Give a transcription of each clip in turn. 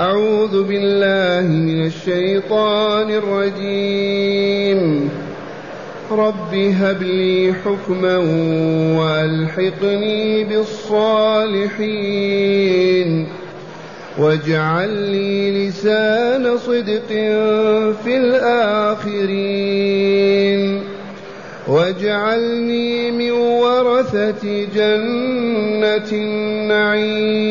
أعوذ بالله من الشيطان الرجيم. رب هب لي حكما وألحقني بالصالحين. واجعل لي لسان صدق في الآخرين. واجعلني من ورثة جنة النعيم.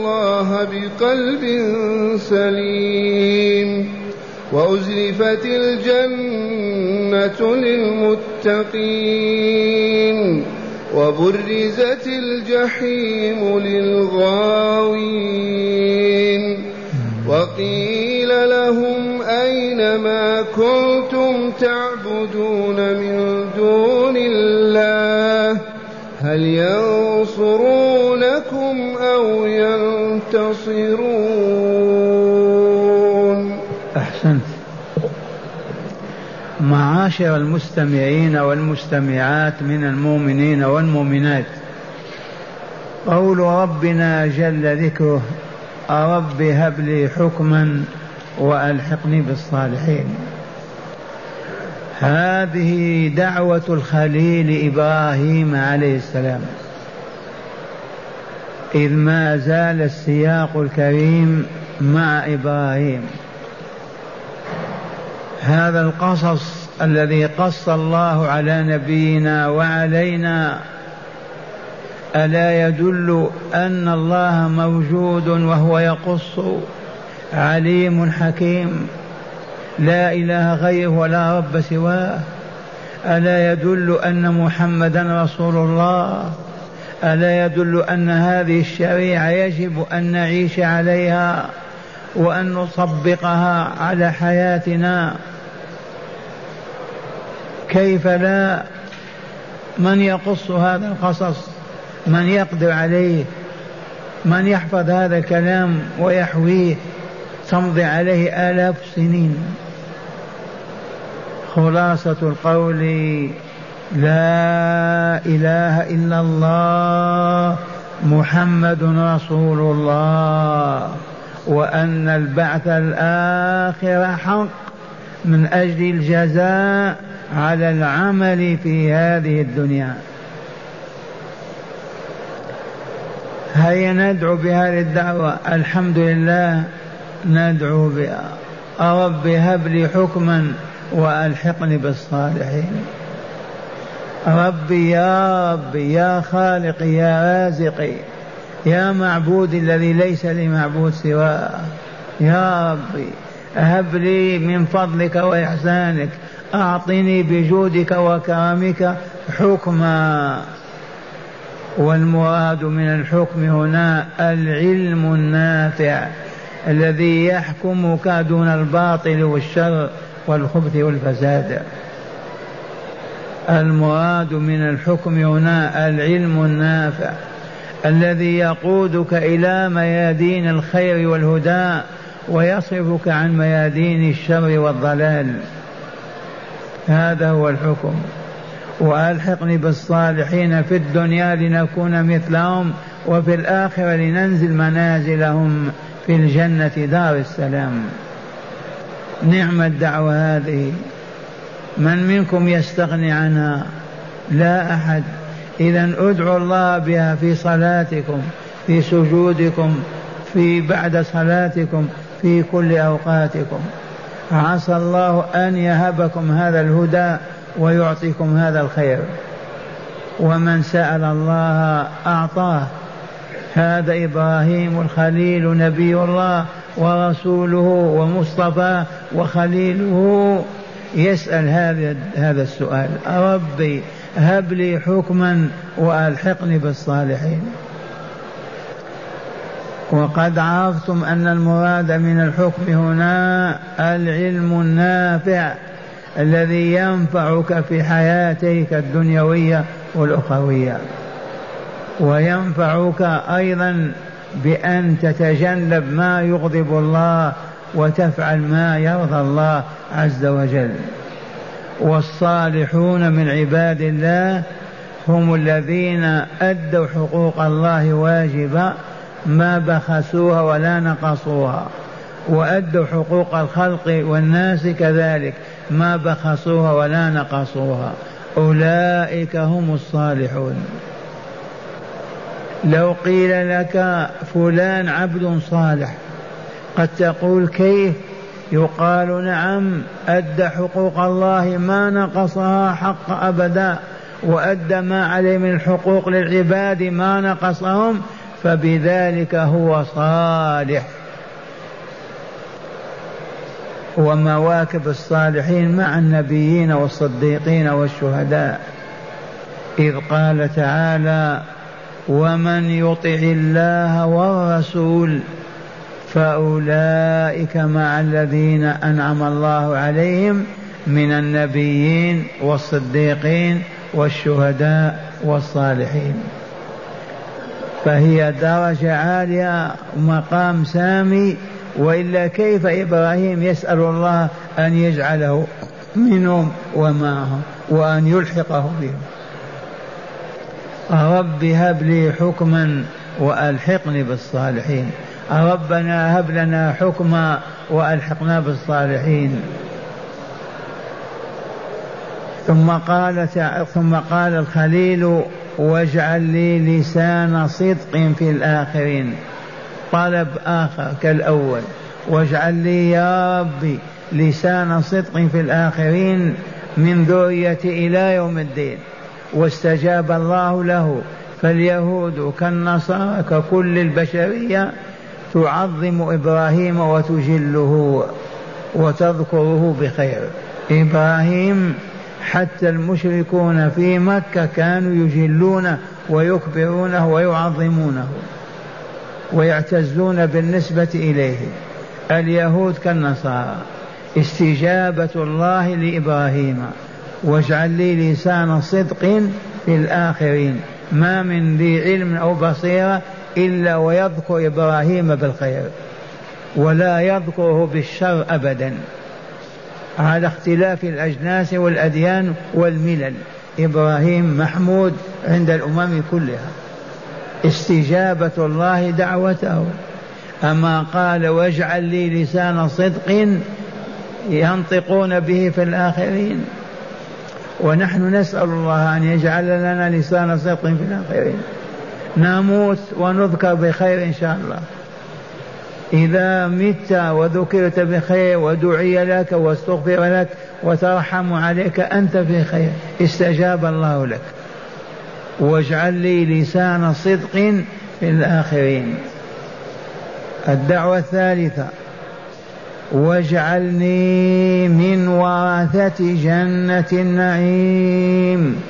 بقلب سليم وأزلفت الجنة للمتقين وبرزت الجحيم للغاوين وقيل لهم أين ما كنتم تعبدون من دون الله هل ينصرونكم أو ينتصرون أحسنت. معاشر المستمعين والمستمعات من المؤمنين والمؤمنات. قول ربنا جل ذكره رب هب لي حكما وألحقني بالصالحين. هذه دعوة الخليل إبراهيم عليه السلام. إذ ما زال السياق الكريم مع إبراهيم. هذا القصص الذي قص الله على نبينا وعلينا ألا يدل أن الله موجود وهو يقص عليم حكيم لا إله غيره ولا رب سواه. ألا يدل أن محمدا رسول الله. ألا يدل أن هذه الشريعة يجب أن نعيش عليها وأن نطبقها على حياتنا؟ كيف لا؟ من يقص هذا القصص؟ من يقدر عليه؟ من يحفظ هذا الكلام ويحويه؟ تمضي عليه آلاف السنين. خلاصة القول لا إله إلا الله محمد رسول الله وأن البعث الآخر حق من أجل الجزاء على العمل في هذه الدنيا. هيا ندعو بهذه الدعوة. الحمد لله ندعو بها. رب هب لي حكما وألحقني بالصالحين. ربي يا ربي يا خالقي يا رازقي يا معبودي الذي ليس لي معبود سواه. يا ربي هب لي من فضلك وإحسانك أعطني بجودك وكرمك حكما. والمراد من الحكم هنا العلم النافع الذي يحكمك دون الباطل والشر والخبث والفساد. المراد من الحكم هنا العلم النافع الذي يقودك إلى ميادين الخير والهدى ويصرفك عن ميادين الشر والضلال. هذا هو الحكم. وألحقني بالصالحين في الدنيا لنكون مثلهم وفي الآخرة لننزل منازلهم في الجنة دار السلام. نعم الدعوة هذه. من منكم يستغني عنها؟ لا أحد. اذا ادعوا الله بها في صلاتكم في سجودكم في بعد صلاتكم في كل أوقاتكم. عسى الله أن يهبكم هذا الهدى ويعطيكم هذا الخير. ومن سأل الله أعطاه. هذا إبراهيم الخليل نبي الله ورسوله ومصطفى وخليله. يسأل هذا هذا السؤال. ربي هب لي حكما وألحقني بالصالحين. وقد عرفتم أن المراد من الحكم هنا العلم النافع الذي ينفعك في حياتك الدنيوية والأخروية. وينفعك أيضا بأن تتجنب ما يغضب الله وتفعل ما يرضى الله عز وجل. والصالحون من عباد الله هم الذين أدوا حقوق الله واجبة ما بخسوها ولا نقصوها وأدوا حقوق الخلق والناس كذلك ما بخسوها ولا نقصوها. أولئك هم الصالحون. لو قيل لك فلان عبد صالح قد تقول كيف؟ يقال نعم أدى حقوق الله ما نقصها حق أبدا وأدى ما عليه من الحقوق للعباد ما نقصهم فبذلك هو صالح. ومواكب الصالحين مع النبيين والصديقين والشهداء. إذ قال تعالى ومن يطع الله والرسول فأولئك مع الذين أنعم الله عليهم من النبيين والصديقين والشهداء والصالحين. فهي درجة عالية مقام سامي وإلا كيف إبراهيم يسأل الله أن يجعله منهم ومعهم وأن يلحقه بهم؟ رب هب لي حكما وألحقني بالصالحين. ربنا هب لنا حكما وألحقنا بالصالحين. ثم قال ثم قال الخليل واجعل لي لسان صدق في الآخرين. طلب آخر كالأول. واجعل لي يا ربي لسان صدق في الآخرين من ذريتي إلى يوم الدين. واستجاب الله له. فاليهود كالنصارى ككل البشرية تعظم إبراهيم وتجله وتذكره بخير. إبراهيم حتى المشركون في مكة كانوا يجلونه ويكبرونه ويعظمونه ويعتزون بالنسبة إليه. اليهود كالنصارى. استجابة الله لإبراهيم. واجعل لي لسان صدق في الآخرين. ما من ذي علم أو بصيرة إلا ويذكر إبراهيم بالخير ولا يذكره بالشر أبدا. على اختلاف الأجناس والأديان والملل إبراهيم محمود عند الأمم كلها. استجابة الله دعوته. أما قال واجعل لي لسان صدق ينطقون به في الآخرين. ونحن نسأل الله أن يجعل لنا لسان صدق في الآخرين. نموت ونذكر بخير إن شاء الله. إذا مت وذكرت بخير ودعي لك واستغفر لك وترحم عليك أنت في خير. استجاب الله لك. واجعل لي لسان صدق في الآخرين. الدعوة الثالثة. واجعلني من ورثة جنة النعيم.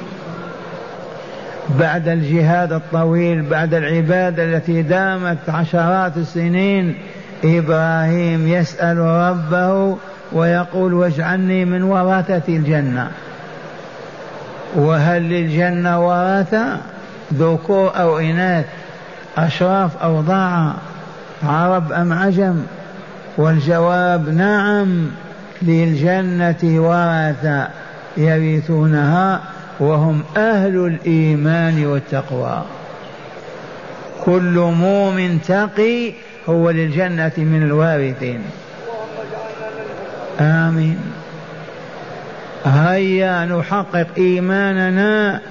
بعد الجهاد الطويل بعد العبادة التي دامت عشرات السنين إبراهيم يسأل ربه ويقول واجعلني من ورثة الجنة. وهل للجنة ورثة ذكور أو إناث أشراف أو ضاعة عرب أم عجم؟ والجواب نعم للجنة ورثة يرثونها. وهم أهل الإيمان والتقوى. كل مؤمن تقي هو للجنة من الوارثين. آمين. هيا نحقق إيماننا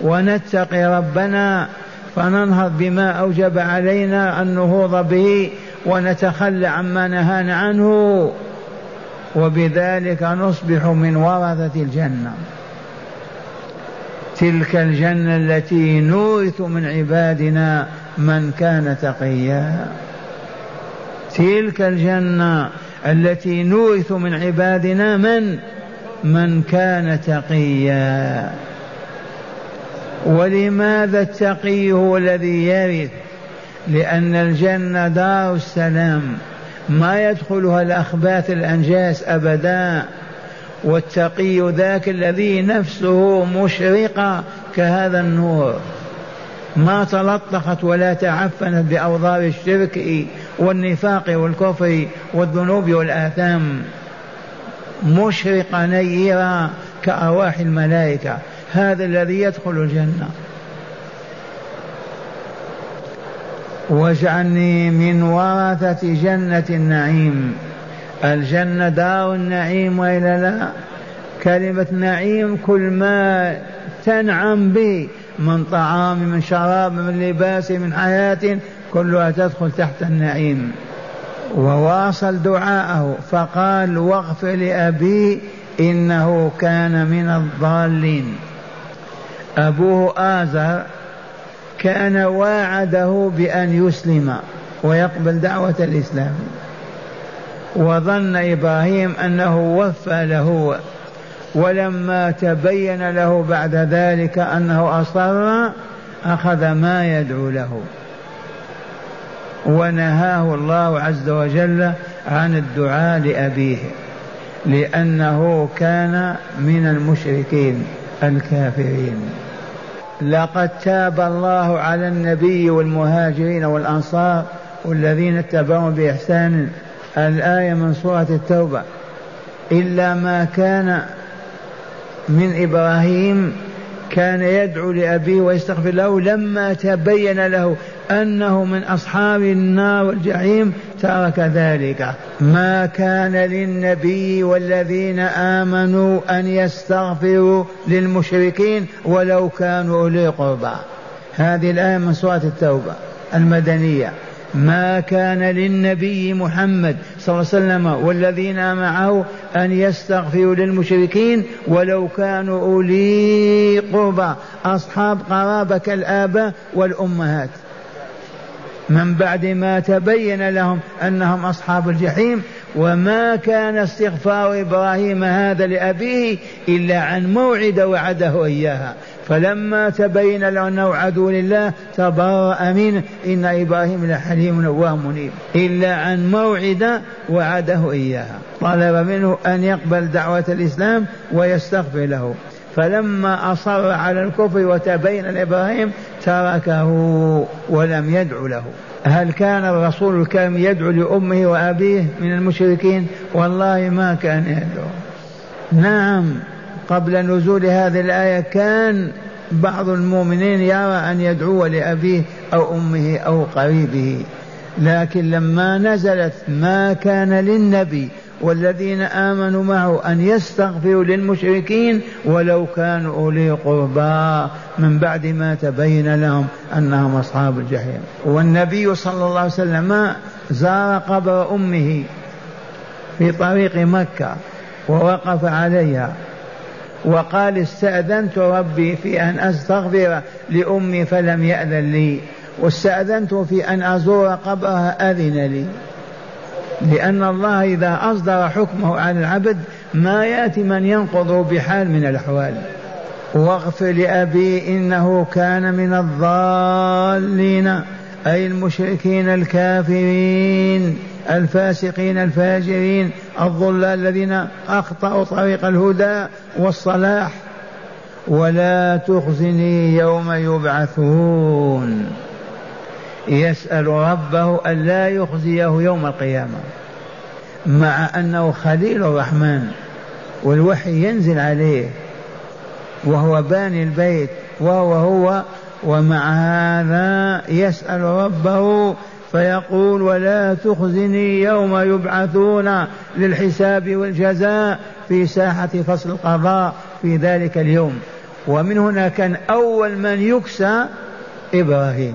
ونتقي ربنا فننهض بما أوجب علينا النهوض به ونتخلى عما نهانا عنه. وبذلك نصبح من ورثة الجنة. تلك الجنة التي نورث من عبادنا من كان تقيا. تلك الجنة التي نورث من عبادنا من؟ من كان تقيا. ولماذا التقي هو الذي يرث؟ لأن الجنة دار السلام. ما يدخلها الأخباث الأنجاس أبدا. والتقي ذاك الذي نفسه مشرقة كهذا النور. ما تلطخت ولا تعفنت بأوضار الشرك والنفاق والكفر والذنوب والآثام. مشرقة نيرة كأرواح الملائكة. هذا الذي يدخل الجنة. واجعلني من ورثة جنة النعيم. الجنة دار النعيم وإلا لا؟ كلمة نعيم كل ما تنعم به من طعام من شراب من لباس من حياة كلها تدخل تحت النعيم. وواصل دعاءه فقال واغفر لأبي إنه كان من الضالين. أبوه آزر كان واعده بأن يسلم ويقبل دعوة الإسلام. وظن إبراهيم أنه وفى له ولما تبين له بعد ذلك أنه أصر أخذ ما يدعو له. ونهاه الله عز وجل عن الدعاء لأبيه لأنه كان من المشركين الكافرين. لقد تاب الله على النبي والمهاجرين والأنصار والذين اتبعوا بإحسان الآية من سورة التوبة. إلا ما كان من إبراهيم كان يدعو لأبيه ويستغفر له لما تبين له أنه من أصحاب النار والجحيم ترك ذلك. ما كان للنبي والذين آمنوا أن يستغفروا للمشركين ولو كانوا أولي قربى. هذه الآية من سورة التوبة المدنية. ما كان للنبي محمد صلى الله عليه وسلم والذين معه أن يستغفروا للمشركين ولو كانوا أولي قربى. أصحاب قرابة كالآباء والأمهات. من بعد ما تبين لهم أنهم أصحاب الجحيم وما كان استغفار إبراهيم هذا لأبيه إلا عن موعده وعده إياها. فلما تبين له أنه عدو لله تبرأ منه إن إبراهيم لحليم نواه منيب. إلا عن موعده وعده اياها طلب منه أن يقبل دعوة الإسلام ويستغفر له. فلما أصر على الكفر وتبين لإبراهيم تركه ولم يدع له. هل كان الرسول الكريم يدعو لأمه وأبيه من المشركين؟ والله ما كان يدعو. نعم. قبل نزول هذه الآية كان بعض المؤمنين يرى أن يدعو لأبيه أو أمه أو قريبه لكن لما نزلت ما كان للنبي والذين آمنوا معه أن يستغفروا للمشركين ولو كانوا أولي قربى من بعد ما تبين لهم أنهم أصحاب الجحيم. والنبي صلى الله عليه وسلم زار قبر أمه في طريق مكة ووقف عليها. وقال استأذنت ربي في أن أستغفر لأمي فلم يأذن لي. واستأذنت في أن أزور قبرها أذن لي. لأن الله إذا أصدر حكمه على العبد ما يأتي من ينقضه بحال من الأحوال. واغفر لأبي إنه كان من الضالين. أي المشركين الكافرين الفاسقين الفاجرين الضلال الذين أخطأوا طريق الهدى والصلاح. ولا تخزني يوم يبعثون. يسأل ربه ألا يخزيه يوم القيامة مع أنه خليل الرحمن والوحي ينزل عليه وهو باني البيت وهو هو ومع هذا يسأل ربه فيقول ولا تخزني يوم يبعثون للحساب والجزاء في ساحة فصل القضاء في ذلك اليوم. ومن هنا كان أول من يكسى إبراهيم.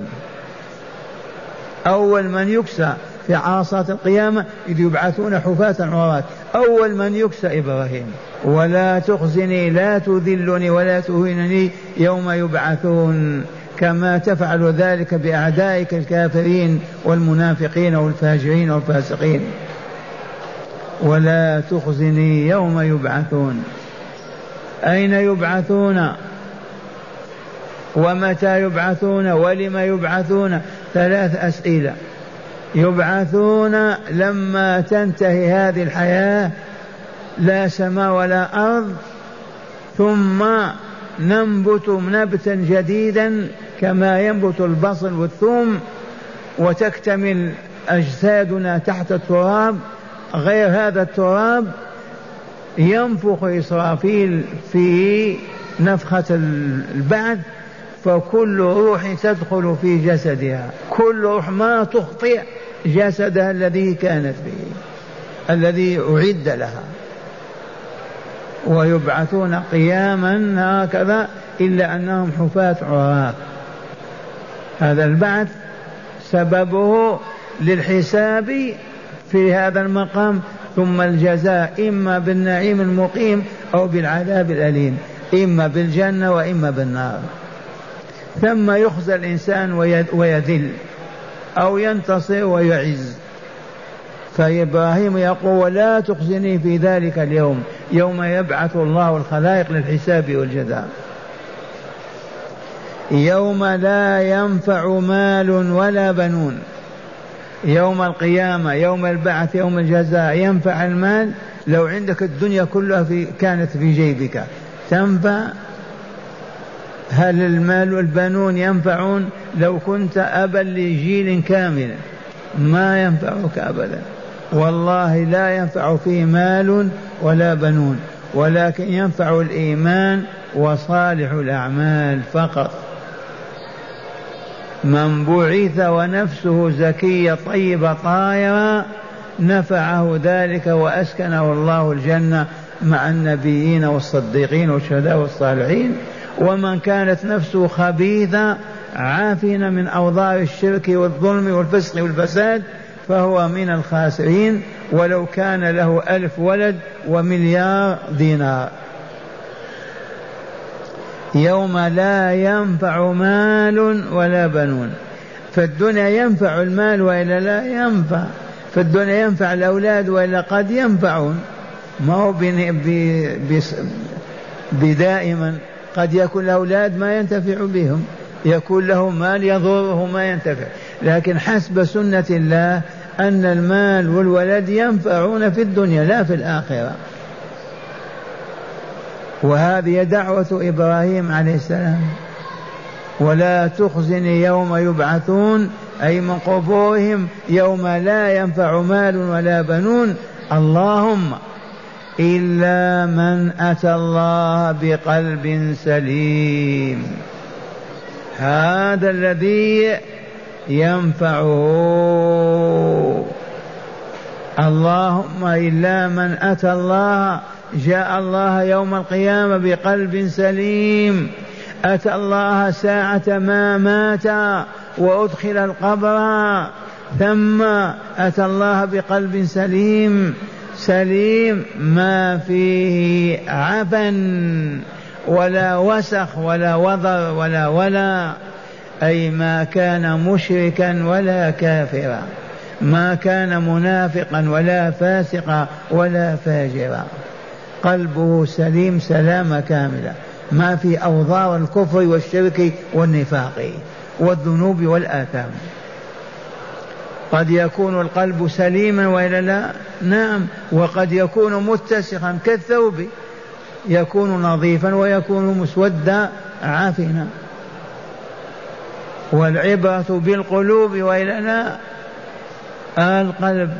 أول من يكسى في عرصات القيامة إذ يبعثون حفاة عراة. أول من يكسى إبراهيم. ولا تخزني لا تذلني ولا تهينني يوم يبعثون كما تفعل ذلك بأعدائك الكافرين والمنافقين والفاجرين والفاسقين. ولا تخزني يوم يبعثون. أين يبعثون؟ ومتى يبعثون؟ ولم يبعثون؟ ثلاث أسئلة. يبعثون لما تنتهي هذه الحياة لا سماء ولا أرض ثم ننبت نبتا جديدا كما ينبت البصل والثوم وتكتمل أجسادنا تحت التراب غير هذا التراب ينفخ إسرافيل في نفخة البعث فكل روح تدخل في جسدها كل روح ما تخطئ جسدها الذي كانت به الذي أعد لها. ويبعثون قياما هكذا إلا أنهم حفاة عراة هذا البعث سببه للحساب في هذا المقام ثم الجزاء إما بالنعيم المقيم أو بالعذاب الأليم إما بالجنة وإما بالنار. ثم يخزى الإنسان ويذل أو ينتصر ويعز. فإبراهيم يقول ولا تخزني في ذلك اليوم يوم يبعث الله الخلائق للحساب والجزاء. يوم لا ينفع مال ولا بنون. يوم القيامة يوم البعث يوم الجزاء ينفع المال؟ لو عندك الدنيا كلها في كانت في جيبك. تنفع؟ هل المال والبنون ينفعون؟ لو كنت أبا لجيل كامل ما ينفعك أبدا. والله لا ينفع فيه مال ولا بنون ولكن ينفع الإيمان وصالح الأعمال فقط. من بعث ونفسه زكية طيبة طاهرة نفعه ذلك وأسكنه الله الجنة مع النبيين والصديقين والشهداء والصالحين. ومن كانت نفسه خبيثة عافية من أوضار الشرك والظلم والفسق والفساد فهو من الخاسرين ولو كان له ألف ولد ومليار دينار. يوم لا ينفع مال ولا بنون. فالدنيا ينفع المال وإلا لا ينفع. فالدنيا ينفع الأولاد وإلا قد ينفعون. ما هو بدائما قد يكون الأولاد ما ينتفع بهم. يكون له مال يضره ما ينتفع. لكن حسب سنة الله أن المال والولد ينفعون في الدنيا لا في الآخرة. وهذه دعوة إبراهيم عليه السلام. ولا تخزني يوم يبعثون أي من قبورهم يوم لا ينفع مال ولا بنون. اللهم إلا من أتى الله بقلب سليم. هذا الذي ينفعه اللهم إلا من أتى الله جاء الله يوم القيامة بقلب سليم. أتى الله ساعة ما مات وأدخل القبر ثم أتى الله بقلب سليم. سليم ما فيه عفن. ولا وسخ ولا وضر ولا ولا أي ما كان مشركا ولا كافرا. ما كان منافقا ولا فاسقا ولا فاجرا. قلبه سليم سلامة كاملة. ما في أوضار الكفر والشرك والنفاق والذنوب والآثام. قد يكون القلب سليما وإلا لا؟ نعم. وقد يكون متسخا كالثوب. يكون نظيفا ويكون مسودا عافنا والعبرة بالقلوب والا لا القلب.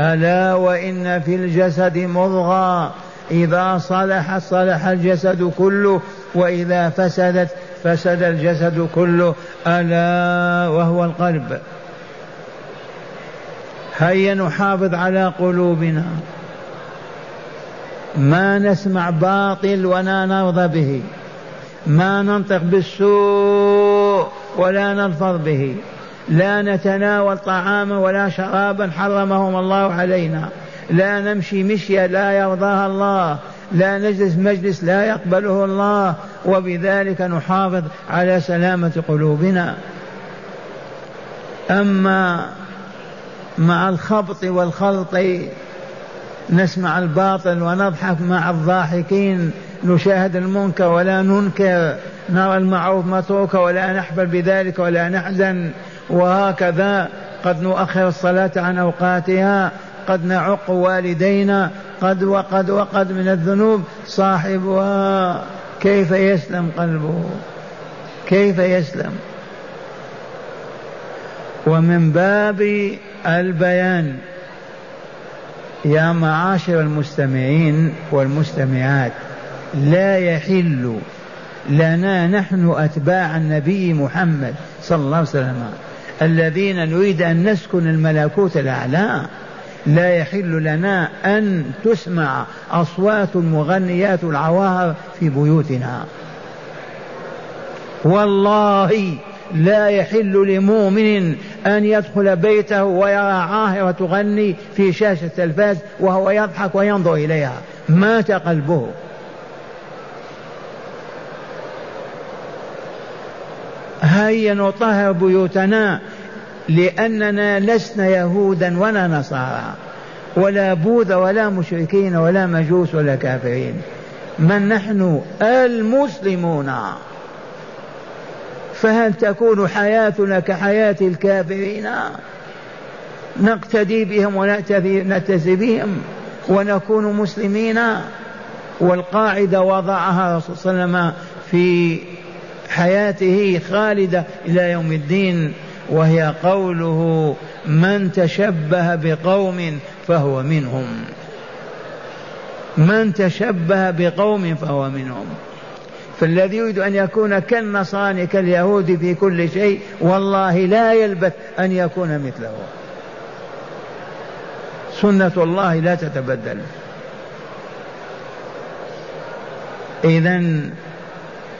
ألا وإن في الجسد مضغى إذا صلحت صلح الجسد كله وإذا فسدت فسد الجسد كله. ألا وهو القلب. هيا نحافظ على قلوبنا. ما نسمع باطل ولا نرضى به. ما ننطق بالسوء ولا نلفظ به. لا نتناول طعاما ولا شرابا حرمهم الله علينا. لا نمشي مشيا لا يرضاها الله. لا نجلس مجلس لا يقبله الله. وبذلك نحافظ على سلامة قلوبنا. أما مع الخبط والخلط نسمع الباطل ونضحك مع الضاحكين نشاهد المنكر ولا ننكر نرى المعروف متروك ولا نحفل بذلك ولا نحزن. وهكذا قد نؤخر الصلاة عن أوقاتها قد نعق والدينا قد وقد وقد من الذنوب صاحبها. كيف يسلم قلبه؟ كيف يسلم؟ ومن باب البيان يا معاشر المستمعين والمستمعات لا يحل لنا نحن أتباع النبي محمد صلى الله عليه وسلم. الذين نريد أن نسكن الملكوت الأعلى لا يحل لنا أن تسمع أصوات المغنيات العواهر في بيوتنا. والله لا يحل لمؤمن أن يدخل بيته ويرى عاهرة تغني في شاشة التلفاز وهو يضحك وينظر إليها. مات قلبه. هيا نطهر بيوتنا لأننا لسنا يهودا ولا نصارى. ولا بوذا ولا مشركين ولا مجوس ولا كافرين. من نحن المسلمون. فهل تكون حياتنا كحياة الكافرين؟ نقتدي بهم ونأتي بهم ونكون مسلمين. والقاعدة وضعها صلى الله عليه وسلم في حياته خالدة إلى يوم الدين وهي قوله من تشبه بقوم فهو منهم. من تشبه بقوم فهو منهم. فالذي يريد أن يكون كالنصارى كاليهود في كل شيء والله لا يلبث أن يكون مثله. سنة الله لا تتبدل. إذا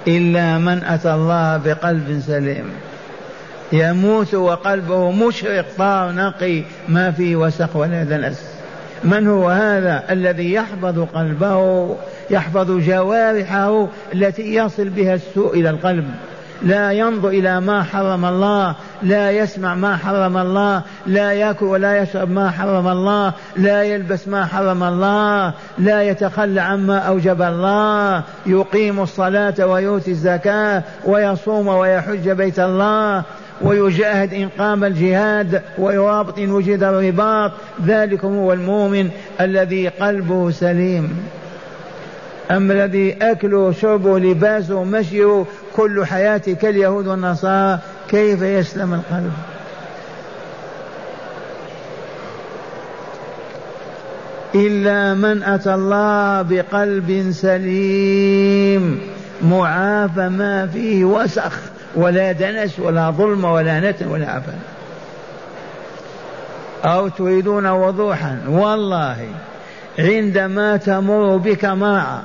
إلا من أتى الله بقلب سليم. يموت وقلبه مشرق طار نقي ما فيه وسخ ولا دنس من هو هذا الذي يحفظ قلبه يحفظ جوارحه التي يصل بها السوء إلى القلب. لا ينظر إلى ما حرم الله لا يسمع ما حرم الله لا يأكل ولا يشرب ما حرم الله لا يلبس ما حرم الله لا يتخلى عما أوجب الله. يقيم الصلاة ويؤتي الزكاة ويصوم ويحج بيت الله ويجاهد إن قام الجهاد ويرابط إن وجد الرباط. ذلكم هو المؤمن الذي قلبه سليم. أما الذي أكله شربه لباسه مشيه كل حياته كاليهود والنصارى كيف يسلم القلب؟ إلا من أتى الله بقلب سليم معافى ما فيه وسخ ولا دنس ولا ظلم ولا نتن ولا عفن. أو تريدون وضوحا؟ والله عندما تمر بك ماء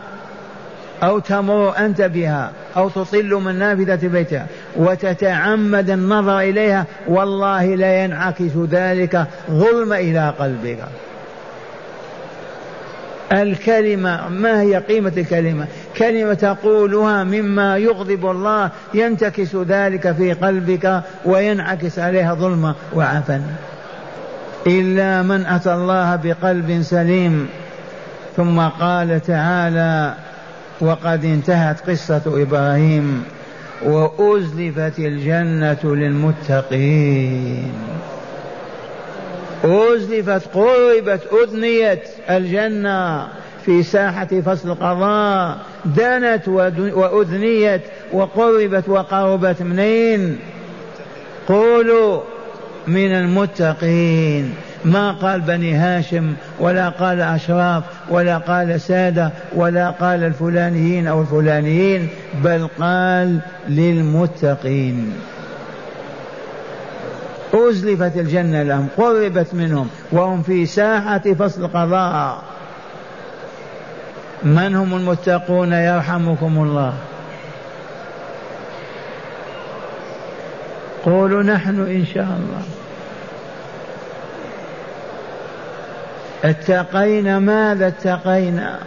أو تمر أنت بها أو تطل من نافذة بيتها وتتعمد النظر إليها والله لا ينعكس ذلك ظلم إلى قلبك. الكلمة ما هي قيمة الكلمة؟ كلمة تقولها مما يغضب الله ينتكس ذلك في قلبك وينعكس عليها ظلمة وعفن. إلا من أتى الله بقلب سليم ثم قال تعالى وقد انتهت قصة إبراهيم وأزلفت الجنة للمتقين. أزلفت قربت أدنيت الجنة في ساحة فصل القضاء دنت وأدنيت وقربت وقربت منين؟ قولوا من المتقين. ما قال بني هاشم ولا قال أشراف ولا قال سادة ولا قال الفلانيين أو الفلانيين بل قال للمتقين. أزلفت الجنة لهم قربت منهم وهم في ساحة فصل قضاء. من هم المتقون؟ يرحمكم الله. قولوا نحن إن شاء الله. اتقينا ماذا اتقينا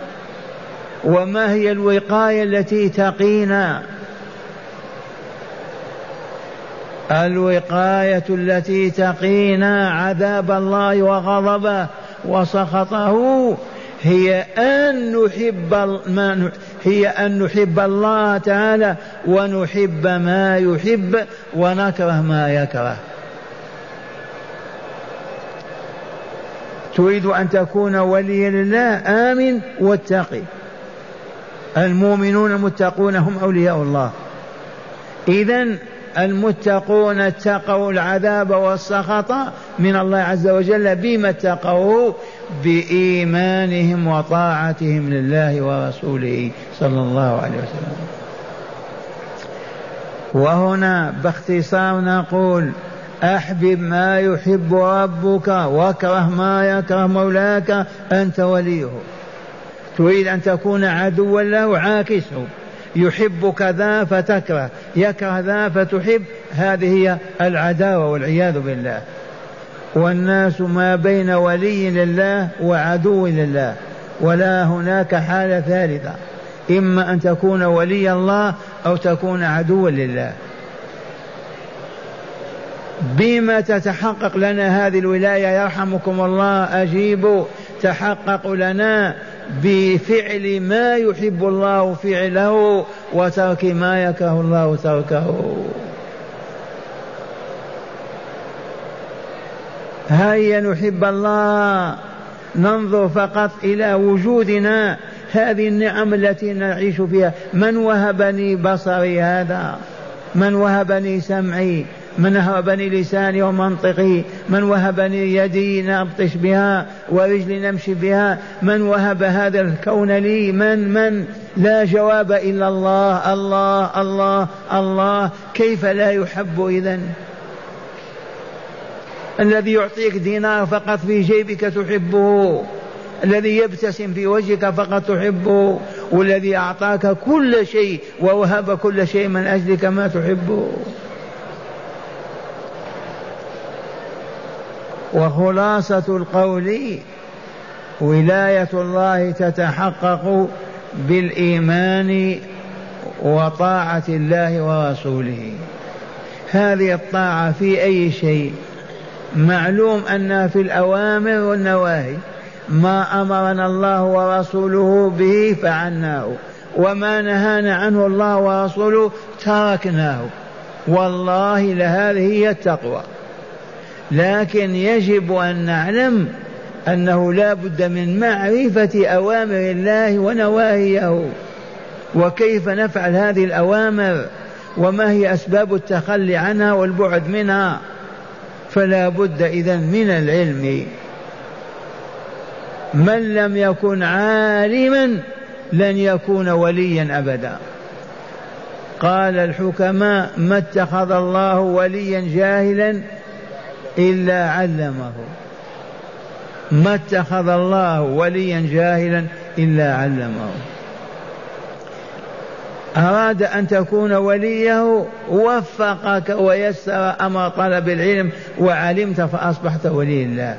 وما هي الوقاية التي تقينا الوقاية التي تقينا عذاب الله وغضبه وسخطه هي أن نحب ما هي أن نحب الله تعالى ونحب ما يحب ونكره ما يكره. تريد أن تكون وليا لله آمن واتقي. المؤمنون المتقون هم أولياء الله. إذا المتقون اتقوا العذاب والسخط من الله عز وجل بما اتقوا بإيمانهم وطاعتهم لله ورسوله صلى الله عليه وسلم. وهنا باختصار نقول أحبب ما يحب ربك وأكره ما يكره مولاك أنت وليه. تريد أن تكون عدوا له عاكسه. يحب كذا فتكره يكره ذا فتحب. هذه هي العداوة والعياذ بالله. والناس ما بين ولي لله وعدو لله ولا هناك حالة ثالثة. إما أن تكون ولي الله أو تكون عدوا لله. بما تتحقق لنا هذه الولاية يرحمكم الله اجيبوا تحقق لنا بفعل ما يحب الله فعله وترك ما يكره الله تركه. هيا نحب الله ننظر فقط إلى وجودنا هذه النعم التي نعيش فيها. من وهبني بصري هذا؟ من وهبني سمعي؟ من وهبني لساني ومنطقي من وهبني يدي نبطش بها ورجلي نمشي بها من وهب هذا الكون لي من من؟ لا جواب إلا الله الله الله الله. كيف لا يحب إذن الذي يعطيك دينار فقط في جيبك تحبه. الذي يبتسم في وجهك فقط تحبه. والذي أعطاك كل شيء ووهب كل شيء من أجلك ما تحبه. وخلاصة القول ولاية الله تتحقق بالإيمان وطاعة الله ورسوله. هذه الطاعة في أي شيء؟ معلوم أنها في الأوامر والنواهي ما أمرنا الله ورسوله به فعلناه وما نهانا عنه الله ورسوله تركناه. والله لهذه هي التقوى. لكن يجب أن نعلم أنه لا بد من معرفة أوامر الله ونواهيه وكيف نفعل هذه الأوامر وما هي أسباب التخلي عنها والبعد منها. فلا بد إذا من العلم. من لم يكن عالما لن يكون وليا أبدا. قال الحكماء ما اتخذ الله وليا جاهلا إلا علمه. ما اتخذ الله وليا جاهلا إلا علمه. أراد أن تكون وليه وفقك ويسر أمر طلب العلم وعلمت فأصبحت ولي الله.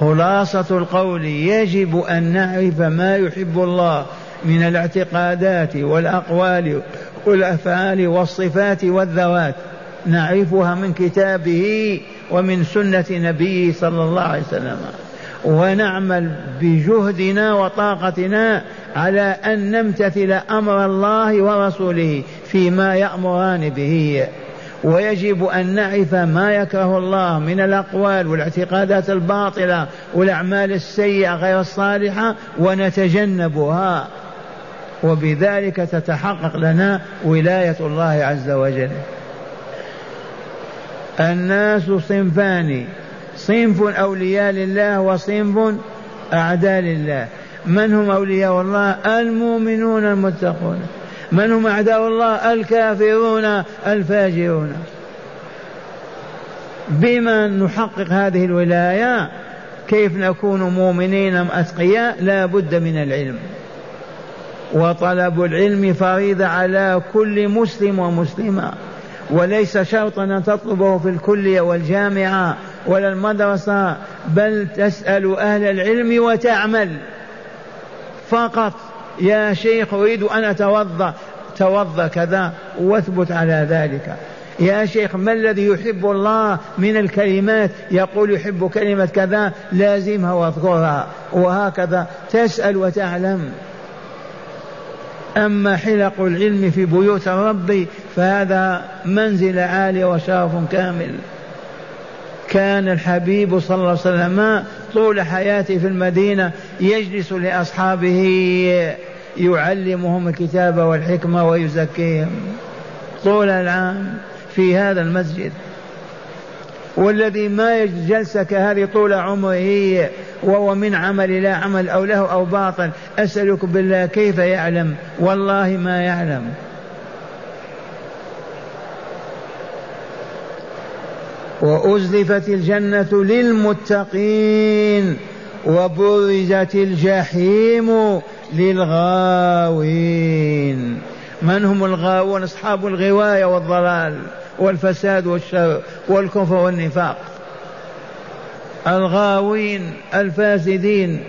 خلاصة القول يجب أن نعرف ما يحب الله من الاعتقادات والأقوال والأفعال والصفات والذوات. نعرفها من كتابه ومن سنة نبيه صلى الله عليه وسلم. ونعمل بجهدنا وطاقتنا على أن نمتثل أمر الله ورسوله فيما يأمران به. ويجب أن نعرف ما يكره الله من الأقوال والاعتقادات الباطلة والأعمال السيئة غير الصالحة ونتجنبها. وبذلك تتحقق لنا ولاية الله عز وجل. الناس صنفان. صنف أولياء لله وصنف أعداء لله. من هم أولياء الله؟ المؤمنون المتقون. من هم أعداء الله؟ الكافرون الفاجرون. بما نحقق هذه الولاية كيف نكون مؤمنين أتقياء؟ لا بد من العلم. وطلب العلم فريضة على كل مسلم ومسلمة. وليس شرطا أن تطلبه في الكلية والجامعة ولا المدرسة بل تسأل أهل العلم وتعمل. فقط يا شيخ أريد أن أتوضأ. توضأ كذا واثبت على ذلك. يا شيخ ما الذي يحب الله من الكلمات؟ يقول يحب كلمة كذا لازمها واذكرها. وهكذا تسأل وتعلم. أما حلق العلم في بيوت الرب فهذا منزل عالي وشرف كامل. كان الحبيب صلى الله عليه وسلم طول حياته في المدينة يجلس لأصحابه يعلمهم الكتاب والحكمة ويزكيهم. طول العام في هذا المسجد. والذي ما جلس كهذه طول عمره وهو من عمل لا عمل أو له أو باطل أسألك بالله كيف يعلم؟ والله ما يعلم. وأزلفت الجنة للمتقين وبرزت الجحيم للغاوين. من هم الغاوون؟ أصحاب الغواية والضلال. والفساد والشر والكفر والنفاق. الغاوين الفاسدين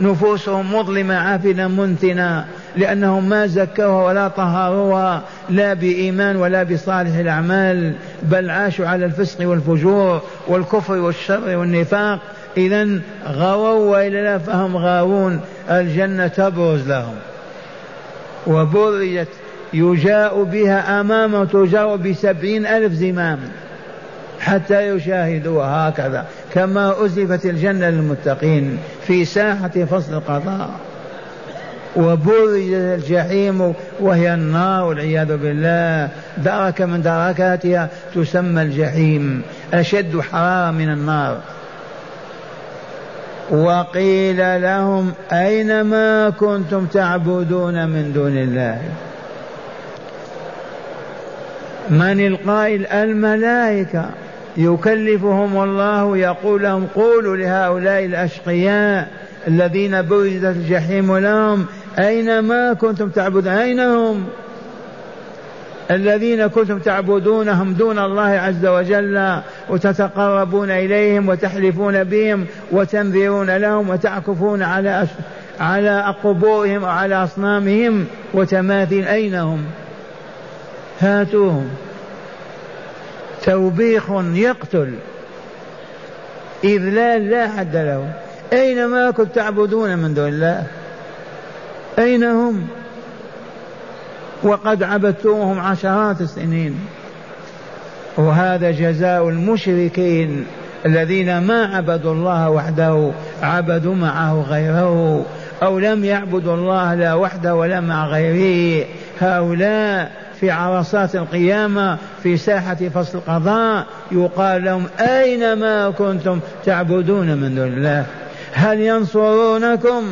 نفوسهم مظلمة عافنة منتنة لأنهم ما زكوها ولا طهروها لا بإيمان ولا بصالح الأعمال بل عاشوا على الفسق والفجور والكفر والشر والنفاق. إذا غووا وإلا فهم غاوون الجنة تبرز لهم. وبرجت يجاء بها أمامه تجاء بسبعين ألف زمام حتى يشاهدوها هكذا. كما أزلفت الجنة للمتقين في ساحة فصل القضاء. وبرزت الجحيم وهي النار والعياذ بالله. دركة من دركاتها تسمى الجحيم. أشد حرارة من النار. وقيل لهم أين ما كنتم تعبدون من دون الله؟ من القائل الملائكة يكلفهم الله يقول لهم قولوا لهؤلاء الأشقياء الذين برزت الجحيم لهم أين ما كنتم تعبدون؟ أين هم؟ الذين كنتم تعبدونهم دون الله عز وجل وتتقربون إليهم وتحلفون بهم وتنذرون لهم وتعكفون على على قبورهم وعلى أصنامهم وتماثيل أين هم؟ هاتوهم. توبيخ يقتل. إذلال لا حد له. أين ما كنتم تعبدون من دون الله؟ أين هم؟ وقد عبدتموهم عشرات السنين. وهذا جزاء المشركين الذين ما عبدوا الله وحده عبدوا معه غيره أو لم يعبدوا الله لا وحده ولا مع غيره. هؤلاء في عرصات القيامة في ساحة فصل القضاء يقال لهم أين ما كنتم تعبدون من دون الله؟ هل ينصرونكم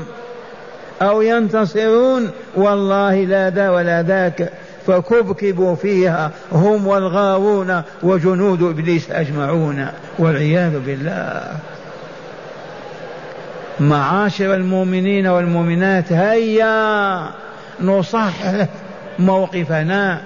أو ينتصرون؟ والله لا ذا ولا ذاك فكبكبوا فيها هم والغاوون وجنود إبليس أجمعون والعياذ بالله. معاشر المؤمنين والمؤمنات هيا نصحح موقفنا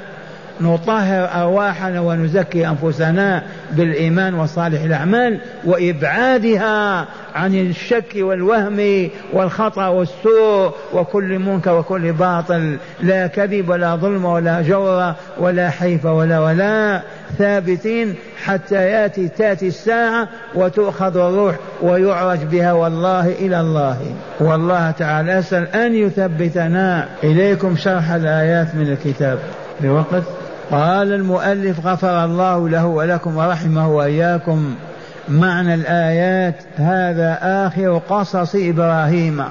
نطهر أرواحنا ونزكي أنفسنا بالإيمان وصالح الأعمال وإبعادها عن الشك والوهم والخطأ والسوء وكل منكر وكل باطل. لا كذب ولا ظلم ولا جور ولا حيف ولا ولا ثابتين حتى يأتي تأتي الساعة وتؤخذ الروح ويعرج بها والله إلى الله. والله تعالى أسأل أن يثبتنا إليكم شرح الآيات من الكتاب. بوقت قال المؤلف غفر الله له ولكم ورحمه وإياكم معنى الآيات هذا آخر قصص إبراهيم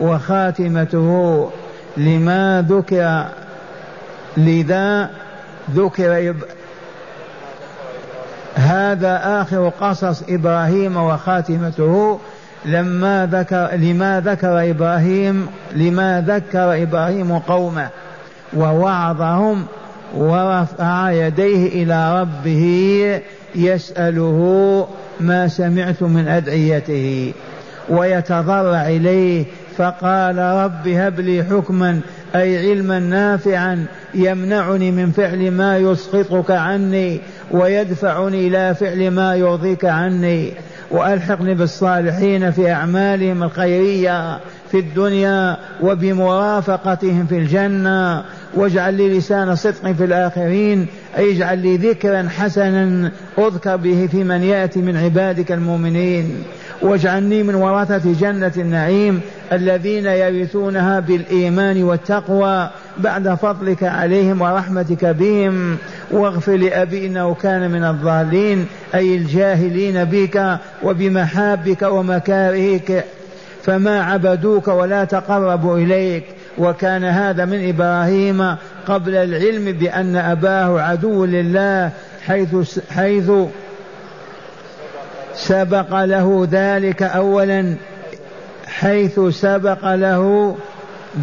وخاتمته لما ذكر لذا ذكر إب... هذا آخر قصص إبراهيم وخاتمته لما ذكر لما ذكر إبراهيم لما ذكر إبراهيم قومه ووعظهم ورفع يديه إلى ربه يسأله ما سمعت من أدعيته ويتضرع إليه فقال رب هب لي حكما أي علما نافعا يمنعني من فعل ما يسخطك عني ويدفعني إلى فعل ما يرضيك عني وألحقني بالصالحين في أعمالهم الخيرية في الدنيا وبمرافقتهم في الجنة واجعل لي لسان صدق في الآخرين أي اجعل لي ذكرا حسنا أذكر به في من يأتي من عبادك المؤمنين. واجعلني من ورثة جنة النعيم الذين يرثونها بالإيمان والتقوى بعد فضلك عليهم ورحمتك بهم. واغفر لأبي إنه كان من الضالين أي الجاهلين بك وبمحابك ومكارهك فما عبدوك ولا تقربوا إليك. وكان هذا من إبراهيم قبل العلم بأن أباه عدو لله حيث حيث سبق له ذلك أولا حيث سبق له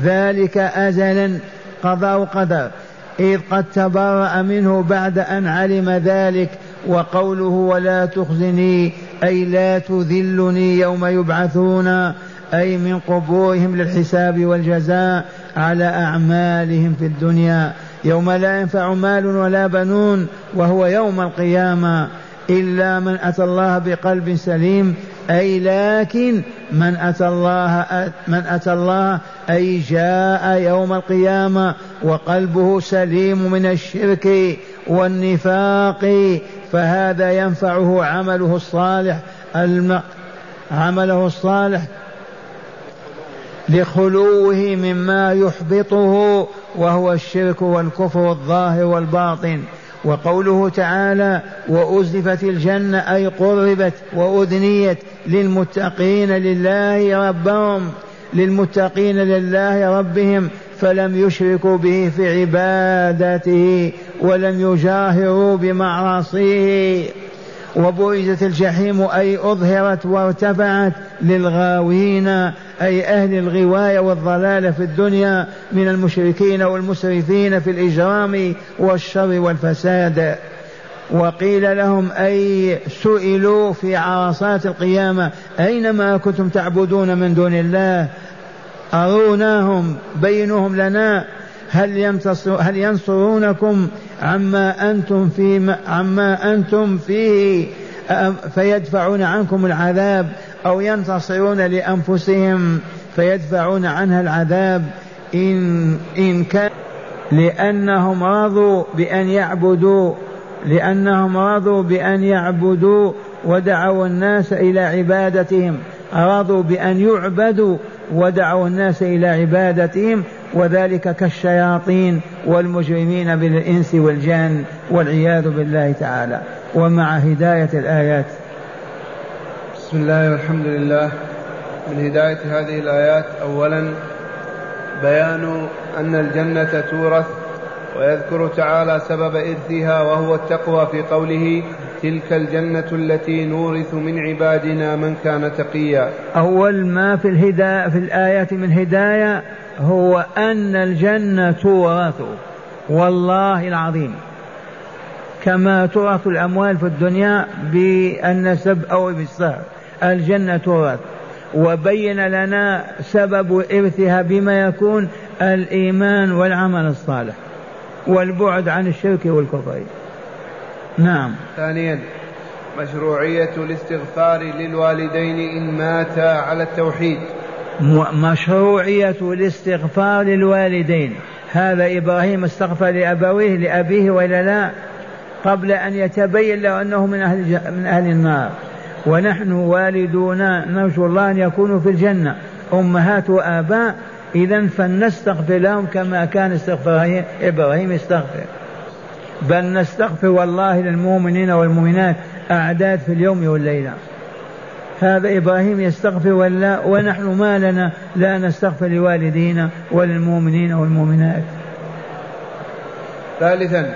ذلك أزلا قضاء قدر إذ قد تبرأ منه بعد أن علم ذلك وقوله ولا تخزني أي لا تذلني يوم يبعثون. أي من قبورهم للحساب والجزاء على أعمالهم في الدنيا يوم لا ينفع مال ولا بنون وهو يوم القيامة إلا من أتى الله بقلب سليم أي لكن من أتى الله من أتى الله أي جاء يوم القيامة وقلبه سليم من الشرك والنفاق فهذا ينفعه عمله الصالح. عمله الصالح لخلوه مما يحبطه وهو الشرك والكفر الظاهر والباطن. وقوله تعالى وأزلفت الجنة أي قربت وأذنيت للمتقين لله ربهم للمتقين لله ربهم فلم يشركوا به في عبادته ولم يجاهروا بمعاصيه. وبرزت الجحيم أي أظهرت وارتفعت للغاوين أي أهل الغواية والضلال في الدنيا من المشركين والمسرفين في الإجرام والشر والفساد. وقيل لهم أي سئلوا في عرصات القيامة أين ما كنتم تعبدون من دون الله؟ أروناهم؟ بينهم لنا؟ هل ينتصر هل ينصرونكم عما أنتم في عما أنتم فيه فيدفعون عنكم العذاب أو ينتصرون لأنفسهم فيدفعون عنها العذاب إن إن كان لأنهم رضوا بأن يعبدوا لأنهم رضوا بأن يعبدوا ودعوا الناس إلى عبادتهم رضوا بأن يعبدوا ودعوا الناس إلى عبادتهم وذلك كالشياطين والمجرمين بالإنس والجان والعياذ بالله تعالى. ومع هداية الآيات. بسم الله والحمد لله. من هداية هذه الآيات أولا بيان أن الجنة تورث ويذكر تعالى سبب إرثها وهو التقوى في قوله تلك الجنة التي نورث من عبادنا من كان تقيا. أول ما في الهداية في الآيات من هداية هو أن الجنة تورث والله العظيم. كما تورث الأموال في الدنيا بالنسب أو بالسهر الجنة تورث. وبين لنا سبب إرثها بما يكون الإيمان والعمل الصالح والبعد عن الشرك والكفر. نعم. ثانيا مشروعية الاستغفار للوالدين إن ماتا على التوحيد. مشروعية الاستغفار للوالدين. هذا إبراهيم استغفر لأبويه لأبيه وإلا لا قبل أن يتبين له أنه من أهل, من أهل النار. ونحن والدونا نرجو الله أن يكونوا في الجنة. أمهات وآباء إذا فلنستغفر لهم كما كان استغفار إبراهيم يستغفر. بل نستغفر والله للمؤمنين والمؤمنات أعداد في اليوم والليلة. هذا إبراهيم يستغفر ولا ونحن ما لنا لا نستغفر لوالدينا وللمؤمنين والمؤمنات. ثالثا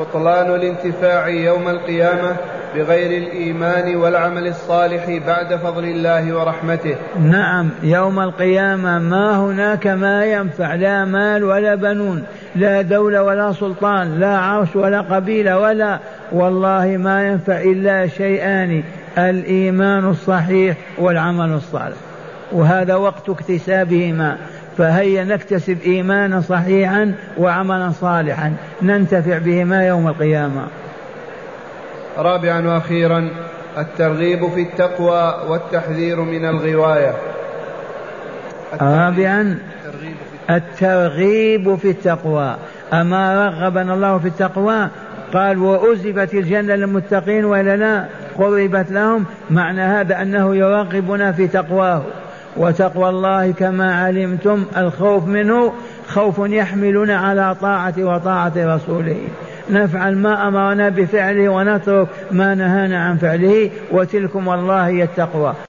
بطلان الانتفاع يوم القيامة بغير الإيمان والعمل الصالح بعد فضل الله ورحمته. نعم يوم القيامة ما هناك ما ينفع لا مال ولا بنون لا دولة ولا سلطان لا عرش ولا قبيلة ولا والله ما ينفع إلا شيئان. الإيمان الصحيح والعمل الصالح. وهذا وقت اكتسابهما فهيا نكتسب إيمانا صحيحا وعملا صالحا. ننتفع بهما يوم القيامة. رابعا وأخيرا الترغيب في التقوى والتحذير من الغواية. رابعا الترغيب في التقوى. أما رغبنا الله في التقوى قال وأزلفت الجنة للمتقين وإلا لا قربت لهم. معنى هذا أنه يرغبنا في تقواه. وتقوى الله كما علمتم الخوف منه خوف يحملنا على طاعة وطاعة رسوله. نفعل ما أمرنا بفعله ونترك ما نهانا عن فعله وتلكم والله هي التقوى.